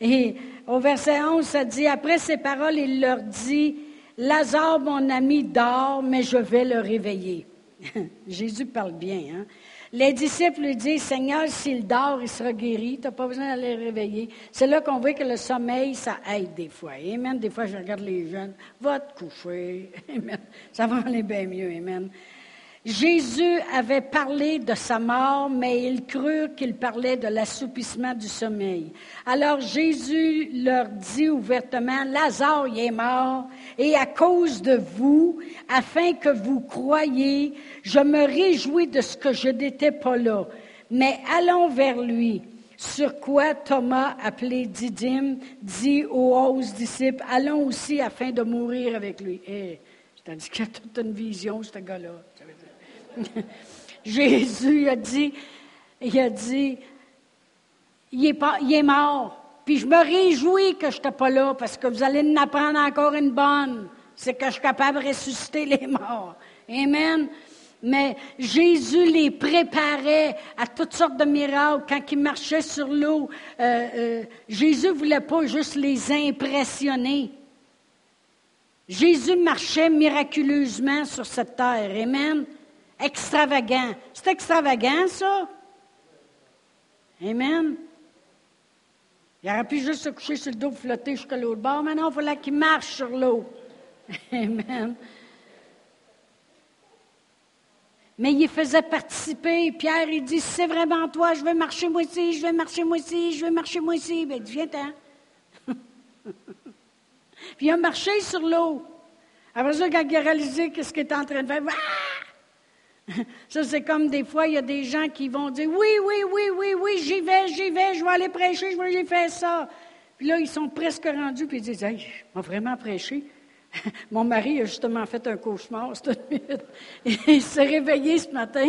Et au verset 11, ça dit, après ces paroles, il leur dit, Lazare, mon ami, dort, mais je vais le réveiller. [laughs] Jésus parle bien. Hein? Les disciples lui disent, Seigneur, s'il dort, il sera guéri. Tu n'as pas besoin d'aller le réveiller. C'est là qu'on voit que le sommeil, ça aide des fois. Amen. Des fois, je regarde les jeunes. Va te coucher. [laughs] Amen. Ça va aller bien mieux. Amen. Jésus avait parlé de sa mort, mais ils crurent qu'il parlait de l'assoupissement du sommeil. Alors Jésus leur dit ouvertement, Lazare y est mort, et à cause de vous, afin que vous croyiez, je me réjouis de ce que je n'étais pas là. Mais allons vers lui. Sur quoi Thomas, appelé Didyme, dit aux onze disciples, allons aussi afin de mourir avec lui. Eh, c'est-à-dire qu'il a toute une vision, ce gars-là. [laughs] Jésus a dit, il a dit, il est, pas, il est mort. Puis je me réjouis que je n'étais pas là parce que vous allez en apprendre encore une bonne. C'est que je suis capable de ressusciter les morts. Amen. Mais Jésus les préparait à toutes sortes de miracles. Quand il marchait sur l'eau, euh, euh, Jésus ne voulait pas juste les impressionner. Jésus marchait miraculeusement sur cette terre. Amen extravagant. C'est extravagant, ça? Amen. Il aurait pu juste se coucher sur le dos, flotter jusqu'à l'autre bord. Maintenant, il fallait qu'il marche sur l'eau. [laughs] Amen. Mais il faisait participer. Pierre, il dit, c'est vraiment toi, je vais marcher moi aussi, je vais marcher moi aussi, je vais marcher moi aussi. Bien, il dit, viens-t'en. [laughs] Puis il a marché sur l'eau. Après ça, quand il a réalisé ce qu'il était en train de faire, [laughs] Ça, c'est comme des fois, il y a des gens qui vont dire Oui, oui, oui, oui, oui, j'y vais, j'y vais, je vais aller prêcher, je vais, fait ça. Puis là, ils sont presque rendus, puis ils disent Hey, m'a vraiment prêché. [laughs] Mon mari a justement fait un cauchemar cette nuit. [laughs] Il s'est réveillé ce matin.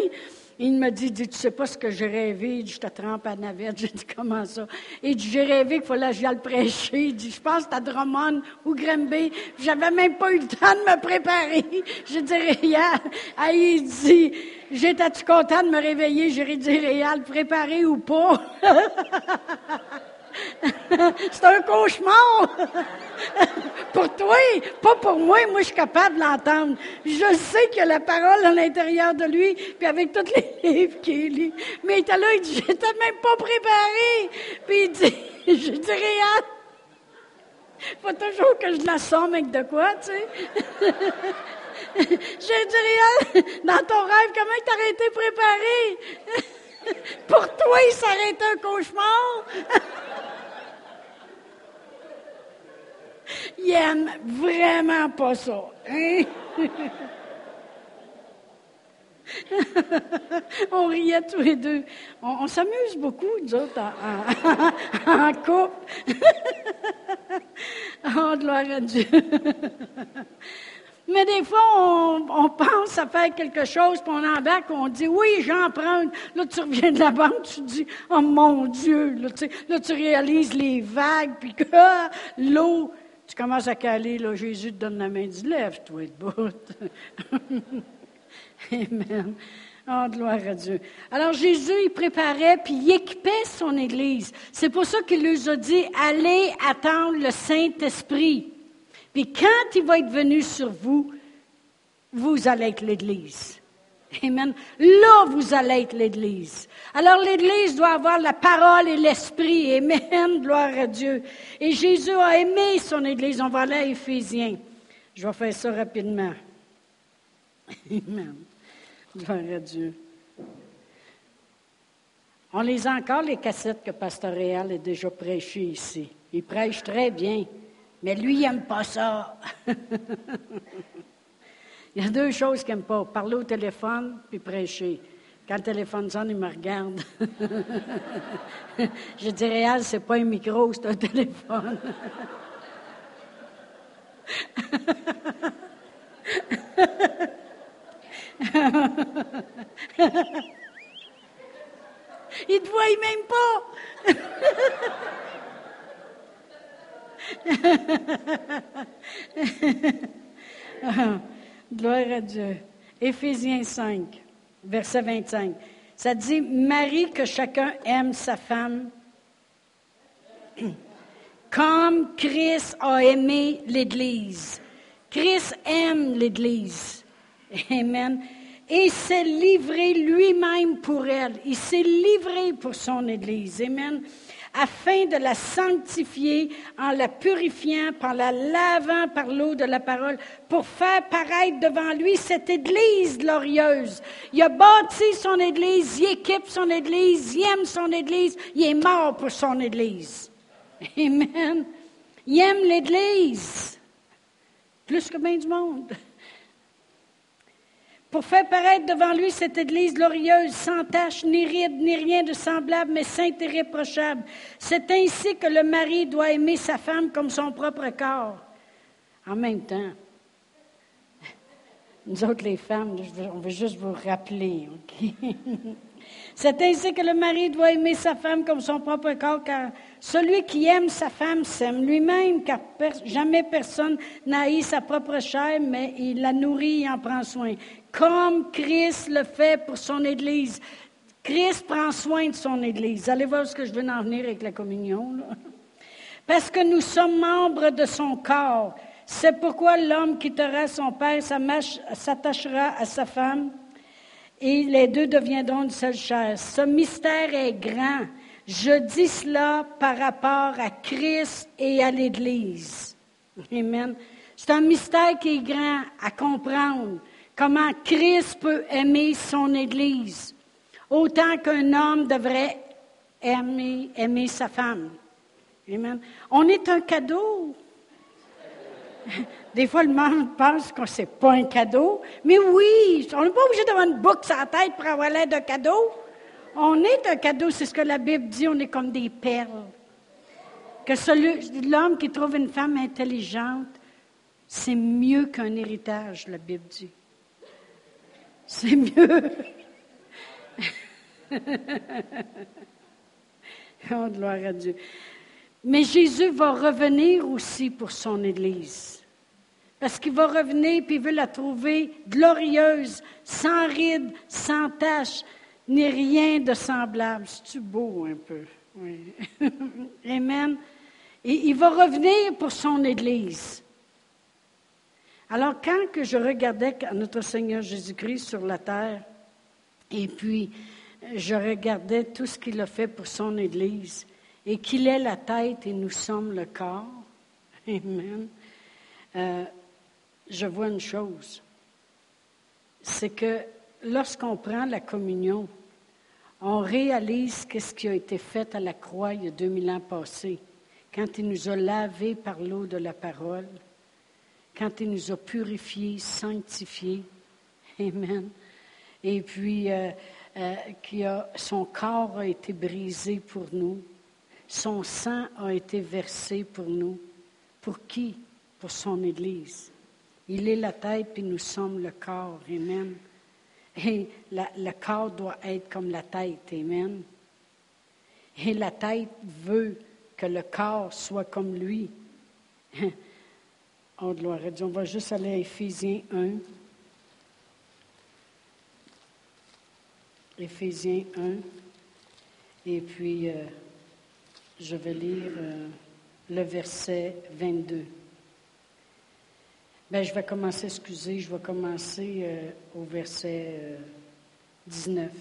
Il me dit, dit, tu sais pas ce que j'ai rêvé? Il dit, je te trempe à navette. [laughs] J'ai dit, comment ça? Il dit, j'ai rêvé qu'il fallait que j'aille le prêcher. Il dit, je pense que à Drummond ou Grimby. J'avais même pas eu le temps de me préparer. [laughs] Je dis, Réal. Ah, il dit, j'étais-tu content de me réveiller? J'ai dit, Réal, préparé ou pas? [laughs] [laughs] C'est un cauchemar. [laughs] pour toi, pas pour moi. Moi, je suis capable de l'entendre. Je sais qu'il y a la parole à l'intérieur de lui, puis avec tous les [laughs] livres qu'il lit. Mais il était là, il dit, j'étais même pas préparé. Puis il dit, je dis rien. Faut toujours que je l'assomme avec de quoi, tu sais. je dis rien. Dans ton rêve, comment t'aurais été préparé? Pour toi, il s'arrête un cauchemar. Il aime vraiment pas ça. Hein? [laughs] on riait tous les deux. On, s'amuse beaucoup, nous en, en, [laughs] en couple. [laughs] oh, gloire à Dieu. Mais des fois, on, pense à faire quelque chose, puis on embarque, on dit oui, j'en prends. Là, tu reviens de la banque, tu dis oh mon Dieu, là, tu, là, tu réalises les vagues, puis que ah, l'eau, tu commences à caler, là, Jésus te donne la main, dit lève-toi de bout. [laughs] Amen. Oh, gloire à Dieu. Alors Jésus, il préparait, puis il équipait son Église. C'est pour ça qu'il leur a dit, allez attendre le Saint-Esprit. Puis quand il va être venu sur vous, vous allez être l'Église. Amen. Là, vous allez être l'Église. Alors l'Église doit avoir la parole et l'Esprit. Amen. Gloire à Dieu. Et Jésus a aimé son Église. On va aller à Éphésiens. Je vais faire ça rapidement. Amen. Gloire à Dieu. On les encore, les cassettes que Pasteur Réal a déjà prêchées ici. Il prêche très bien, mais lui, il n'aime pas ça. [laughs] Il y a deux choses qu'il n'aime pas. Parler au téléphone puis prêcher. Quand le téléphone sonne, il me regarde. [laughs] Je dis, Réal, c'est pas un micro, c'est un téléphone. [laughs] il te voit même pas. [laughs] Gloire à Dieu. Éphésiens 5, verset 25. Ça dit, Marie, que chacun aime sa femme [clears throat] comme Christ a aimé l'Église. Christ aime l'Église. Amen. Et s'est livré lui-même pour elle. Il s'est livré pour son Église. Amen afin de la sanctifier en la purifiant, par la lavant par l'eau de la parole, pour faire paraître devant lui cette Église glorieuse. Il a bâti son Église, il équipe son Église, il aime son Église, il est mort pour son Église. Amen. Il aime l'Église, plus que bien du monde pour faire paraître devant lui cette Église glorieuse, sans tache, ni ride, ni rien de semblable, mais sainte et réprochable. C'est ainsi que le mari doit aimer sa femme comme son propre corps. En même temps, [laughs] nous autres les femmes, on veut juste vous rappeler? [laughs] C'est ainsi que le mari doit aimer sa femme comme son propre corps, car celui qui aime sa femme s'aime lui-même, car jamais personne n'a sa propre chair, mais il la nourrit et en prend soin. Comme Christ le fait pour son Église. Christ prend soin de son Église. Allez voir ce que je veux en venir avec la communion. Parce que nous sommes membres de son corps. C'est pourquoi l'homme quittera son père, s'attachera à sa femme et les deux deviendront une seule chair. Ce mystère est grand. Je dis cela par rapport à Christ et à l'Église. Amen. C'est un mystère qui est grand à comprendre. Comment Christ peut aimer son Église autant qu'un homme devrait aimer, aimer sa femme. Amen. On est un cadeau. Des fois, le monde pense que ce n'est pas un cadeau. Mais oui, on n'est pas obligé d'avoir une boucle sur la tête pour avoir l'air d'un cadeau. On est un cadeau, c'est ce que la Bible dit, on est comme des perles. Que l'homme qui trouve une femme intelligente, c'est mieux qu'un héritage, la Bible dit. C'est mieux. [laughs] oh, gloire à Dieu. Mais Jésus va revenir aussi pour son Église. Parce qu'il va revenir puis il veut la trouver glorieuse, sans rides, sans taches, ni rien de semblable. C'est-tu beau un peu? [laughs] Amen. Et il va revenir pour son Église. Alors, quand que je regardais notre Seigneur Jésus-Christ sur la terre, et puis je regardais tout ce qu'il a fait pour son Église, et qu'il est la tête et nous sommes le corps. [laughs] Amen. Euh, je vois une chose, c'est que lorsqu'on prend la communion, on réalise ce qui a été fait à la croix il y a 2000 ans passés, quand il nous a lavés par l'eau de la parole, quand il nous a purifiés, sanctifiés. [laughs] Amen. Et puis, euh, euh, son corps a été brisé pour nous. Son sang a été versé pour nous. Pour qui? Pour son Église. Il est la tête, puis nous sommes le corps. Amen. Et le corps doit être comme la tête. Amen. Et la tête veut que le corps soit comme lui. [laughs] Oh, gloire à Dieu. On va juste aller à Éphésiens 1. Éphésiens 1. Et puis, euh, je vais lire euh, le verset 22. Bien, je vais commencer, je vais commencer euh, au verset 19.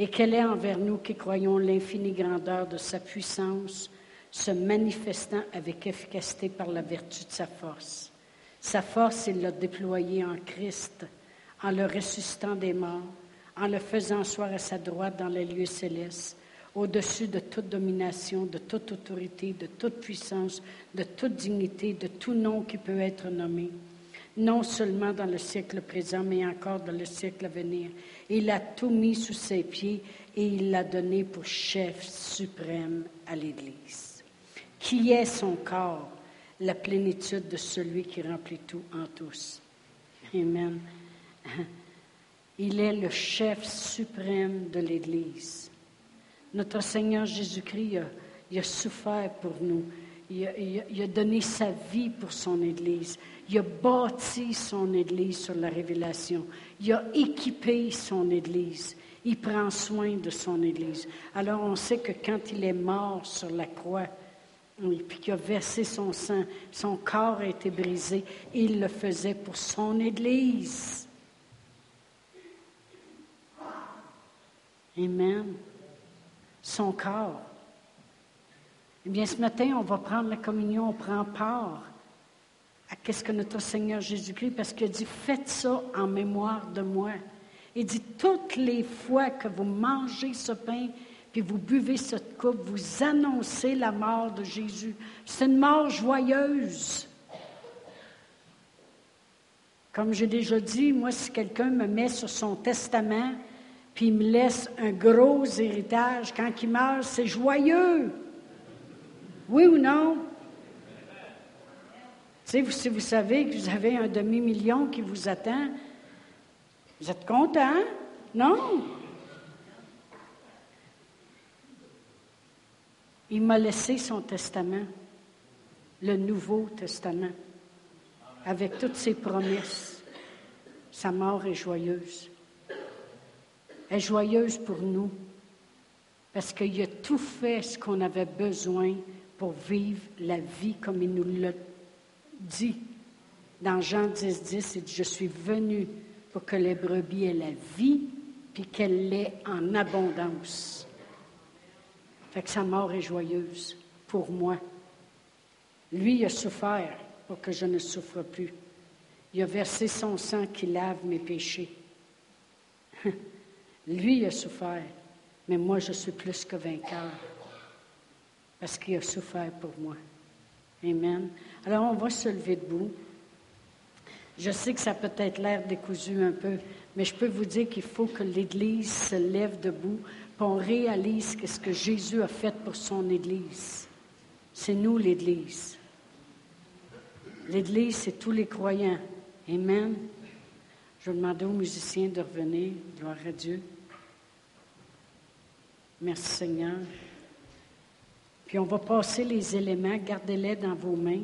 Et quelle est envers nous qui croyons l'infinie grandeur de sa puissance, se manifestant avec efficacité par la vertu de sa force? Sa force, il l'a déployée en Christ, en le ressuscitant des morts, en le faisant asseoir à sa droite dans les lieux célestes, au-dessus de toute domination, de toute autorité, de toute puissance, de toute dignité, de tout nom qui peut être nommé, non seulement dans le siècle présent, mais encore dans le siècle à venir. Il a tout mis sous ses pieds et il l'a donné pour chef suprême à l'Église, qui est son corps? La plénitude de celui qui remplit tout en tous. Amen. [laughs] Il est le chef suprême de l'Église. Notre Seigneur Jésus-Christ, a, souffert pour nous. Il a, donné sa vie pour son Église. Il a bâti son Église sur la révélation. Il a équipé son Église. Il prend soin de son Église. Alors on sait que quand il est mort sur la croix, oui, puis qui a versé son sang, son corps a été brisé. Il le faisait pour son Église. Amen. Son corps. Eh bien, ce matin, on va prendre la communion, on prend part à qu'est-ce que notre Seigneur Jésus-Christ, parce qu'il a dit, faites ça en mémoire de moi. Il dit, toutes les fois que vous mangez ce pain puis vous buvez cette coupe, vous annoncez la mort de Jésus. C'est une mort joyeuse. Comme j'ai déjà dit, moi, si quelqu'un me met sur son testament, puis il me laisse un gros héritage, quand il meurt, c'est joyeux. Oui ou non? si vous savez que vous avez un demi-million qui vous attend, vous êtes content? Non? Il m'a laissé son testament, le Nouveau Testament, avec toutes ses promesses. Sa mort est joyeuse. Est joyeuse pour nous, parce qu'il a tout fait ce qu'on avait besoin pour vivre la vie comme il nous l'a dit. Dans Jean 10, 10, il dit, je suis venu pour que les brebis aient la vie, puis qu'elle l'ait en abondance. Fait que sa mort est joyeuse pour moi. Lui a souffert pour que je ne souffre plus. Il a versé son sang qui lave mes péchés. [laughs] Lui a souffert, mais moi je suis plus que vainqueur parce qu'il a souffert pour moi. Amen. Alors on va se lever debout. Je sais que ça peut être l'air décousu un peu, mais je peux vous dire qu'il faut que l'Église se lève debout on réalise ce que Jésus a fait pour son Église. C'est nous l'Église. L'Église, c'est tous les croyants. Amen. Je vais demander aux musiciens de revenir. Gloire à Dieu. Merci Seigneur. Puis on va passer les éléments, gardez-les dans vos mains.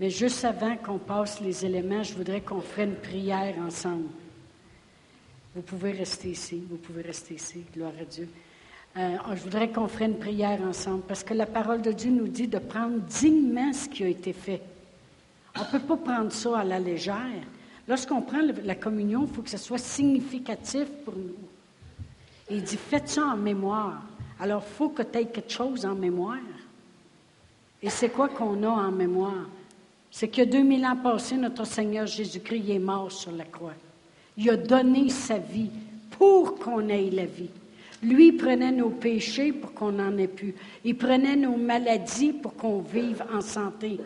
Mais juste avant qu'on passe les éléments, je voudrais qu'on fasse une prière ensemble. Vous pouvez rester ici, vous pouvez rester ici, gloire à Dieu. Euh, je voudrais qu'on fasse une prière ensemble parce que la parole de Dieu nous dit de prendre dignement ce qui a été fait. On ne peut pas prendre ça à la légère. Lorsqu'on prend la communion, il faut que ce soit significatif pour nous. Il dit, faites ça en mémoire? Alors, il faut que tu aies quelque chose en mémoire. Et c'est quoi qu'on a en mémoire? C'est que 2000 ans passés, notre Seigneur Jésus-Christ est mort sur la croix. Il a donné sa vie pour qu'on ait la vie. Lui prenait nos péchés pour qu'on n'en ait plus. Il prenait nos maladies pour qu'on vive en santé.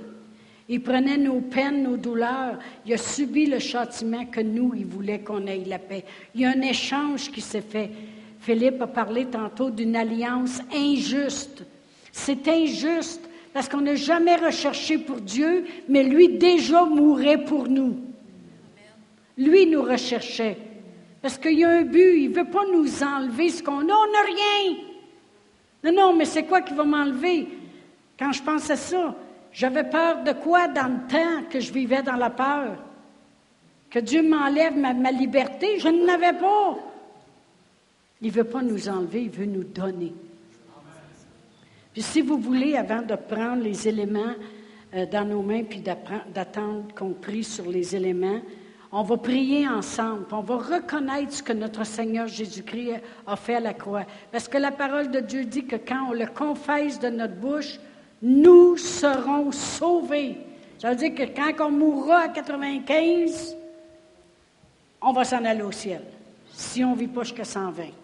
Il prenait nos peines, nos douleurs. Il a subi le châtiment que nous, il voulait qu'on ait la paix. Il y a un échange qui s'est fait. Philippe a parlé tantôt d'une alliance injuste. C'est injuste parce qu'on n'a jamais recherché pour Dieu, mais lui déjà mourait pour nous. Lui nous recherchait. Parce qu'il y a un but, il ne veut pas nous enlever ce qu'on a. On n'a rien. Non, non, mais c'est quoi qui va m'enlever? Quand je pense à ça, j'avais peur de quoi dans le temps que je vivais dans la peur? que Dieu m'enlève ma, ma liberté? Je ne l'avais pas. Il ne veut pas nous enlever, il veut nous donner. Puis si vous voulez, avant de prendre les éléments euh, dans nos mains, puis d'attendre qu'on prie sur les éléments, on va prier ensemble, on va reconnaître ce que notre Seigneur Jésus-Christ a fait à la croix. Parce que la parole de Dieu dit que quand on le confesse de notre bouche, nous serons sauvés. Ça veut dire que quand on mourra à 95, on va s'en aller au ciel, si on ne vit pas jusqu'à 120.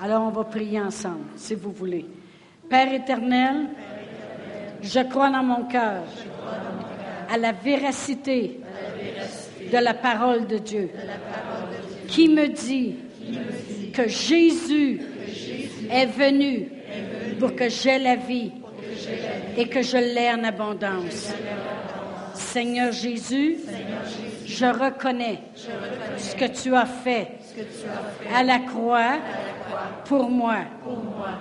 Alors on va prier ensemble, si vous voulez. Père éternel, je crois dans mon cœur à la véracité de la parole de Dieu qui me dit que Jésus est venu pour que j'aie la vie et que je l'ai en abondance. Seigneur Jésus, je reconnais ce que tu as fait à la croix pour moi.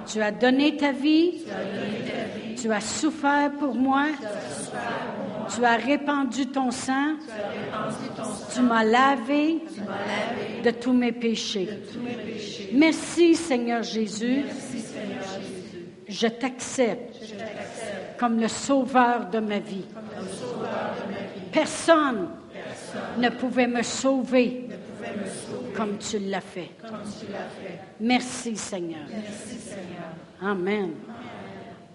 Tu as donné ta vie, tu as souffert pour moi, tu as répandu ton sang, tu m'as lavé de tous mes péchés. Merci Seigneur Jésus. Je t'accepte comme le sauveur de ma vie. Personne ne pouvait me sauver comme tu l'as fait. Merci Seigneur. Amen.